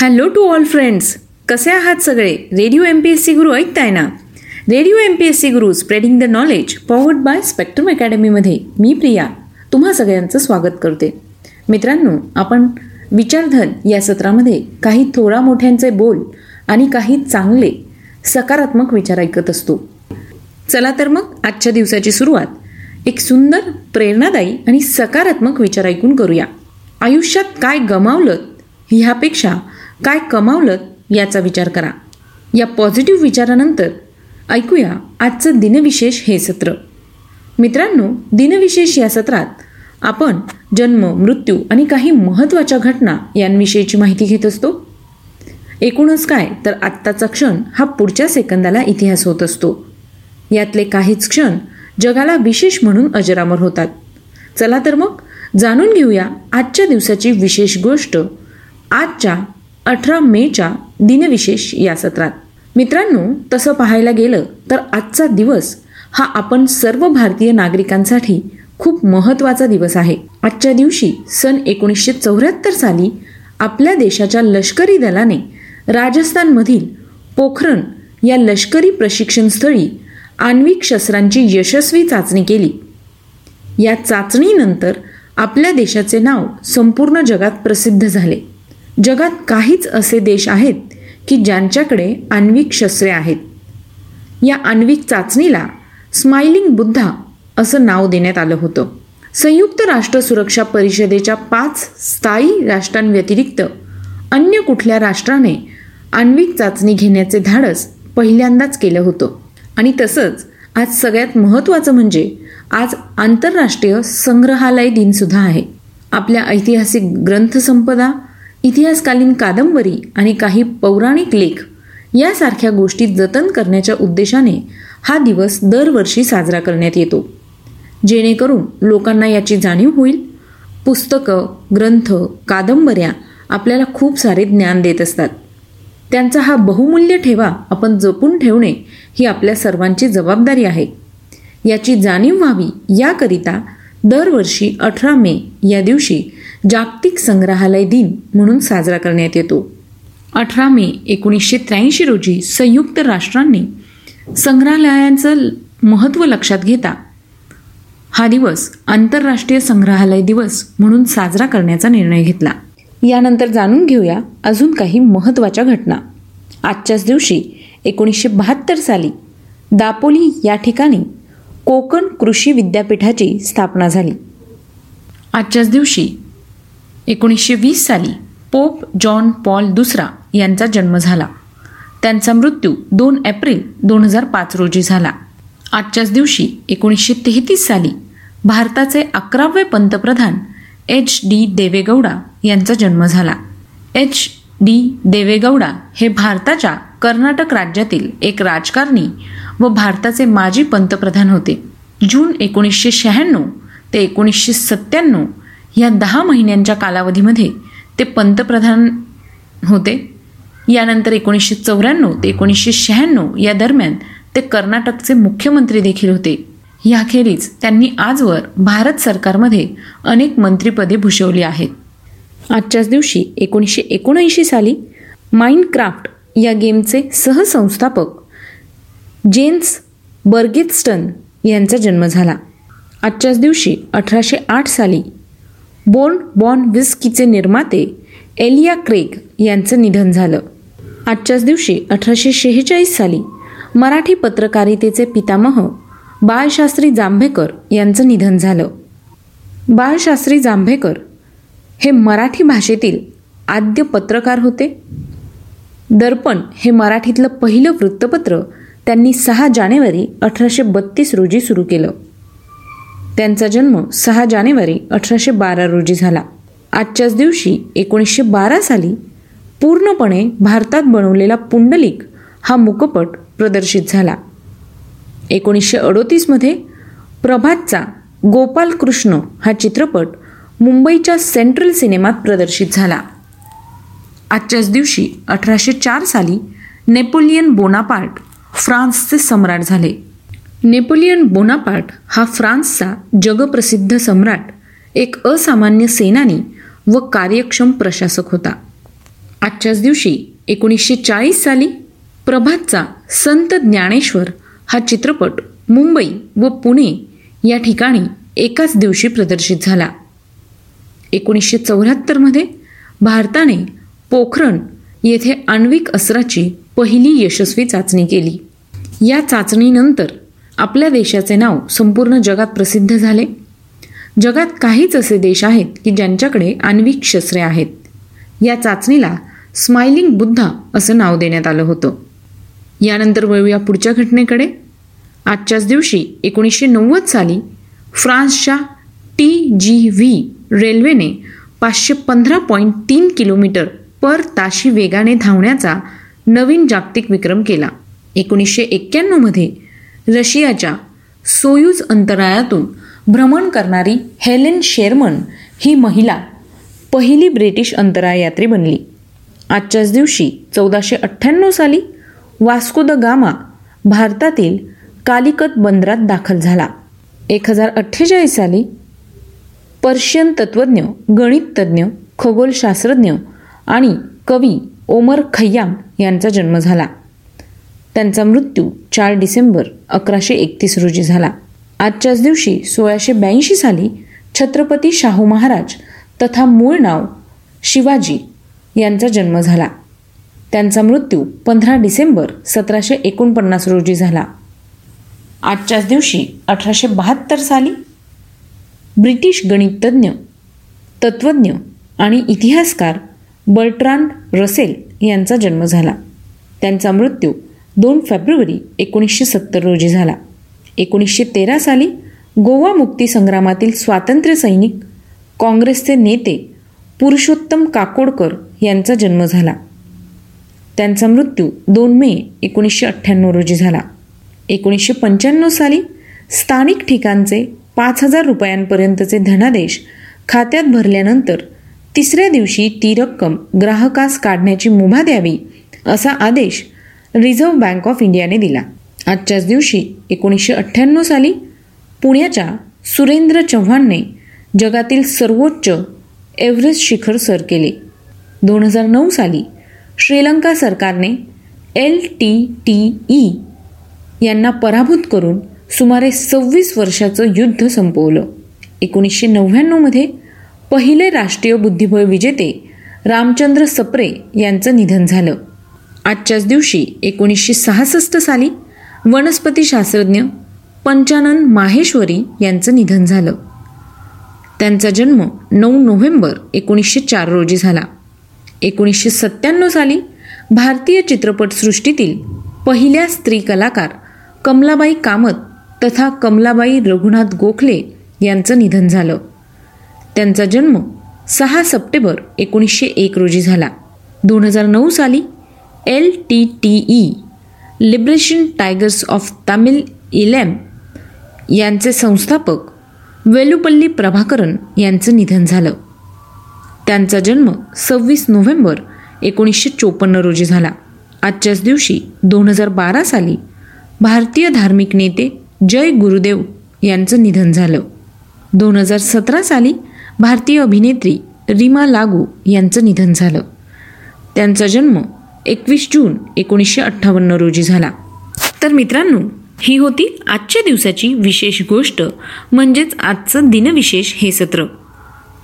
Hello to all friends कसे आहात सगळे? Radio M P S C Guru ऐकताय ना? Radio M P S C Guru spreading the knowledge powered by spectrum अकॅडमीमध्ये मी प्रिया. तुम्हा सगळ्यांचं स्वागत करते. मित्रांनो आपण विचारधन या सत्रामध्ये काही थोडा मोठ्यांचे बोल आणि काही चांगले सकारात्मक विचार ऐकत असतो. चला तर मग आजच्या दिवसाची सुरुवात. एक सुंदर प्रेरणादायी आणि सकारात्मक विचार ऐकून करूया. आयुष्यात काय गमावलं? ह्यापेक्षा काय कमावलं याचा विचार करा. या पॉझिटिव्ह विचारानंतर ऐकूया आजचं दिनविशेष हे सत्र. मित्रांनो दिनविशेष या सत्रात आपण जन्म मृत्यू आणि काही महत्त्वाच्या घटना यांविषयीची माहिती घेत असतो. एकूणच काय तर आत्ताचा क्षण हा पुढच्या सेकंदाला इतिहास होत असतो. यातले काहीच क्षण जगाला विशेष म्हणून अजरामर होतात. चला तर मग जाणून घेऊया आजच्या दिवसाची विशेष गोष्ट आजच्या अठरा मेच्या दिनविशेष या सत्रात. मित्रांनो तसं पाहायला गेलं तर आजचा दिवस हा आपण सर्व भारतीय नागरिकांसाठी खूप महत्त्वाचा दिवस आहे. आजच्या दिवशी सन एकोणीसशे चौऱ्याहत्तर साली आपल्या देशाच्या लष्करी दलाने राजस्थानमधील पोखरण या लष्करी प्रशिक्षण स्थळी आण्विक शस्त्रांची यशस्वी चाचणी केली. या चाचणीनंतर आपल्या देशाचे नाव संपूर्ण जगात प्रसिद्ध झाले. जगात काहीच असे देश आहेत की ज्यांच्याकडे आण्विक शस्त्रे आहेत. या आण्विक चाचणीला स्माइलिंग बुद्धा असं नाव देण्यात आलं होतं. संयुक्त राष्ट्र सुरक्षा परिषदेच्या पाच स्थायी राष्ट्रांव्यतिरिक्त अन्य कुठल्या राष्ट्राने आण्विक चाचणी घेण्याचे धाडस पहिल्यांदाच केलं होतं. आणि तसंच आज सगळ्यात महत्त्वाचं म्हणजे आज आंतरराष्ट्रीय संग्रहालय दिनसुद्धा आहे. आपल्या ऐतिहासिक ग्रंथसंपदा इतिहासकालीन कादंबरी आणि काही पौराणिक लेख यासारख्या गोष्टी जतन करण्याच्या उद्देशाने हा दिवस दरवर्षी साजरा करण्यात येतो. जेणेकरून लोकांना याची जाणीव होईल. पुस्तकं ग्रंथ कादंबऱ्या आपल्याला खूप सारे ज्ञान देत असतात. त्यांचा हा बहुमूल्य ठेवा आपण जपून ठेवणे ही आपल्या सर्वांची जबाबदारी आहे. याची जाणीव व्हावी याकरिता दरवर्षी अठरा मे या दिवशी जागतिक संग्रहालय दिन म्हणून साजरा करण्यात येतो. अठरा मे एकोणीसशे त्र्याऐंशी रोजी संयुक्त राष्ट्रांनी संग्रहालयांचं महत्त्व लक्षात घेता. हा दिवस आंतरराष्ट्रीय संग्रहालय दिवस म्हणून साजरा करण्याचा निर्णय घेतला. यानंतर जाणून घेऊया अजून काही महत्त्वाच्या घटना. आजच्याच दिवशी एकोणीसशे बहात्तर साली दापोली या ठिकाणी कोकण कृषी विद्यापीठाची स्थापना झाली. आजच्याच दिवशी एकोणीसशे वीस साली पोप जॉन पॉल दुसरा यांचा जन्म झाला. त्यांचा मृत्यू दोन एप्रिल दोन हजार पाच रोजी झाला. आजच्याच दिवशी एकोणीसशे तेहतीस साली भारताचे अकरावे पंतप्रधान एच डी देवेगौडा यांचा जन्म झाला. एच डी देवेगौडा हे भारताच्या कर्नाटक राज्यातील एक राजकारणी व भारताचे माजी पंतप्रधान होते. जून एकोणीसशे शहाण्णव ते एकोणीसशे सत्त्याण्णव या दहा महिन्यांच्या कालावधीमध्ये ते पंतप्रधान होते. यानंतर एकोणीसशे चौऱ्याण्णव ते एकोणीसशे शहाण्णव या दरम्यान ते कर्नाटकचे मुख्यमंत्री देखील होते. याखेरीज त्यांनी आजवर भारत सरकारमध्ये अनेक मंत्रिपदे भूषवली आहेत. आजच्याच दिवशी एकोणीसशे एकोणऐंशी साली माइनक्राफ्ट या गेमचे सहसंस्थापक जेन्स बर्गिस्टन यांचा जन्म झाला. आजच्याच दिवशी अठराशे आठ साली बोर्न बॉन विस्कीचे निर्माते एलिया क्रेग यांचं निधन झालं. आजच्याच दिवशी अठराशे शेहेचाळीस साली मराठी पत्रकारितेचे पितामह बाळशास्त्री जांभेकर यांचं निधन झालं. बाळशास्त्री जांभेकर हे मराठी भाषेतील आद्य पत्रकार होते. दर्पण हे मराठीतलं पहिलं वृत्तपत्र त्यांनी सहा जानेवारी अठराशे बत्तीस रोजी सुरू केलं. त्यांचा जन्म सहा जानेवारी अठराशे बारा रोजी झाला. आजच्याच दिवशी एकोणीसशे बारा साली पूर्णपणे भारतात बनवलेला पुंडलिक हा मुकपट प्रदर्शित झाला. एकोणीसशे अडोतीसमध्ये प्रभातचा गोपाल कृष्ण हा चित्रपट मुंबईच्या सेंट्रल सिनेमात प्रदर्शित झाला. आजच्याच दिवशी अठराशे चार साली नेपोलियन बोनापार्ट फ्रान्सचे सम्राट झाले. नेपोलियन बोनापार्ट हा फ्रान्सचा जगप्रसिद्ध सम्राट एक असामान्य सेनानी व कार्यक्षम प्रशासक होता. आजच्याच दिवशी एकोणीसशे चाळीस साली प्रभातचा संत ज्ञानेश्वर हा चित्रपट मुंबई व पुणे या ठिकाणी एकाच दिवशी प्रदर्शित झाला. एकोणीसशे चौऱ्याहत्तरमध्ये भारताने पोखरण येथे आण्विक अस्त्राची पहिली यशस्वी चाचणी केली. या चाचणीनंतर आपल्या देशाचे नाव संपूर्ण जगात प्रसिद्ध झाले. जगात काहीच असे देश आहेत की ज्यांच्याकडे आण्विक शस्त्रे आहेत. या चाचणीला स्माइलिंग बुद्धा असं नाव देण्यात आलं होतं. यानंतर वळूया पुढच्या घटनेकडे. आजच्याच दिवशी एकोणीसशे नव्वद साली फ्रान्सच्या टी जी व्ही रेल्वेने पाचशे पंधरा पॉईंट तीन किलोमीटर पर ताशी वेगाने धावण्याचा नवीन जागतिक विक्रम केला. एकोणीसशे एक्क्याण्णवमध्ये रशियाच्या सोयूज अंतराळातून भ्रमण करणारी हेलेन शेरमन ही महिला पहिली ब्रिटिश अंतराळयात्री बनली. आजच्याच दिवशी चौदाशे अठ्ठ्याण्णव साली वास्को द गामा भारतातील कालिकत बंदरात दाखल झाला. एक हजार अठ्ठेचाळीस साली पर्शियन तत्त्वज्ञ गणिततज्ञ खगोलशास्त्रज्ञ आणि कवी ओमर खय्याम यांचा जन्म झाला. त्यांचा मृत्यू चार डिसेंबर अकराशे एकतीस रोजी झाला. आजच्याच दिवशी सोळाशे ब्याऐंशी साली छत्रपती शाहू महाराज तथा मूळ नाव शिवाजी यांचा जन्म झाला. त्यांचा मृत्यू पंधरा डिसेंबर सतराशे एकोणपन्नास रोजी झाला. आजच्याच दिवशी अठराशे बहात्तर साली ब्रिटिश गणिततज्ञ तत्त्वज्ञ आणि इतिहासकार बर्ट्रांड रसेल यांचा जन्म झाला. त्यांचा मृत्यू दोन फेब्रुवारी एकोणीसशे सत्तर रोजी झाला. एकोणीसशे तेरा साली गोवा मुक्ती संग्रामातील स्वातंत्र्य सैनिक काँग्रेसचे नेते पुरुषोत्तम काकोडकर यांचा जन्म झाला. त्यांचा मृत्यू दोन मे एकोणीसशे अठ्ठ्याण्णव रोजी झाला. एकोणीसशे पंच्याण्णव साली स्थानिक ठिकाणचे पाच हजार रुपयांपर्यंतचे धनादेश खात्यात भरल्यानंतर तिसऱ्या दिवशी ती रक्कम ग्राहकास काढण्याची मुभा द्यावी असा आदेश रिझर्व्ह बँक ऑफ इंडियाने दिला. आजच्याच दिवशी एकोणीसशे अठ्ठ्याण्णव साली पुण्याच्या सुरेंद्र चव्हाणने जगातील सर्वोच्च एव्हरेस्ट शिखर सर केले. दोन हजार नऊ साली श्रीलंका सरकारने एल टी टी ई यांना पराभूत करून सुमारे सव्वीस वर्षाचं युद्ध संपवलं. एकोणीसशे नव्याण्णवमध्ये पहिले राष्ट्रीय बुद्धिबळ विजेते रामचंद्र सप्रे यांचं निधन झालं. आजच्याच दिवशी एकोणीसशे सहासष्ट साली वनस्पतीशास्त्रज्ञ पंचानन माहेश्वरी यांचं निधन झालं. त्यांचा जन्म नऊ नोव्हेंबर एकोणीसशे चार रोजी झाला. एकोणीसशे सत्त्याण्णव साली भारतीय चित्रपटसृष्टीतील पहिल्या स्त्री कलाकार कमलाबाई कामत तथा कमलाबाई रघुनाथ गोखले यांचं निधन झालं. त्यांचा जन्म सहा सप्टेंबर एकोणीसशे एक रोजी झाला. दोन हजार नऊ साली L T T E Liberation Tigers of Tamil Eelam यांचे संस्थापक वेलुपल्ली प्रभाकरन यांचं निधन झालं. त्यांचा जन्म सव्वीस नोव्हेंबर एकोणीसशे चोपन्न रोजी झाला. आजच्याच दिवशी दोन हजार बारा साली भारतीय धार्मिक नेते जय गुरुदेव यांचं निधन झालं. दोन हजार सतरा साली भारतीय अभिनेत्री रीमा लागू यांचं निधन झालं. त्यांचा जन्म एकवीस जून एकोणीसशे अठ्ठावन्न रोजी झाला. तर मित्रांनो ही होती आजच्या दिवसाची विशेष गोष्ट म्हणजेच आजचं दिनविशेष हे सत्र.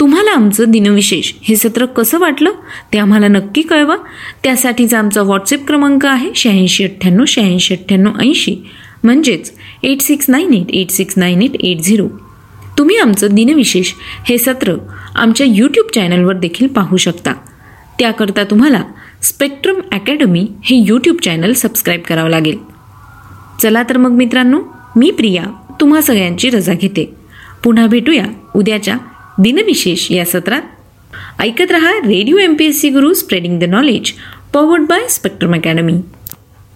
तुम्हाला आमचं दिनविशेष हे सत्र कसं वाटलं ते आम्हाला नक्की कळवा. त्यासाठीचा आमचा व्हॉट्सअप क्रमांक आहे शहाऐंशी अठ्ठ्याण्णव शहाऐंशी अठ्ठ्याण्णव ऐंशी म्हणजेच eight six nine eight eight six nine eight eight zero. तुम्ही आमचं दिनविशेष हे सत्र आमच्या यूट्यूब चॅनलवर देखील पाहू शकता. त्याकरता तुम्हाला स्पेक्ट्रम अकॅडमी हे यूट्यूब चॅनल सबस्क्राईब करावं लागेल. चला तर मग मित्रांनो मी प्रिया तुम्हा सगळ्यांची रजा घेते. पुन्हा भेटूया उद्याच्या दिनविशेष या सत्रात. ऐकत रहा radio M P S C Guru spreading the knowledge powered by Spectrum Academy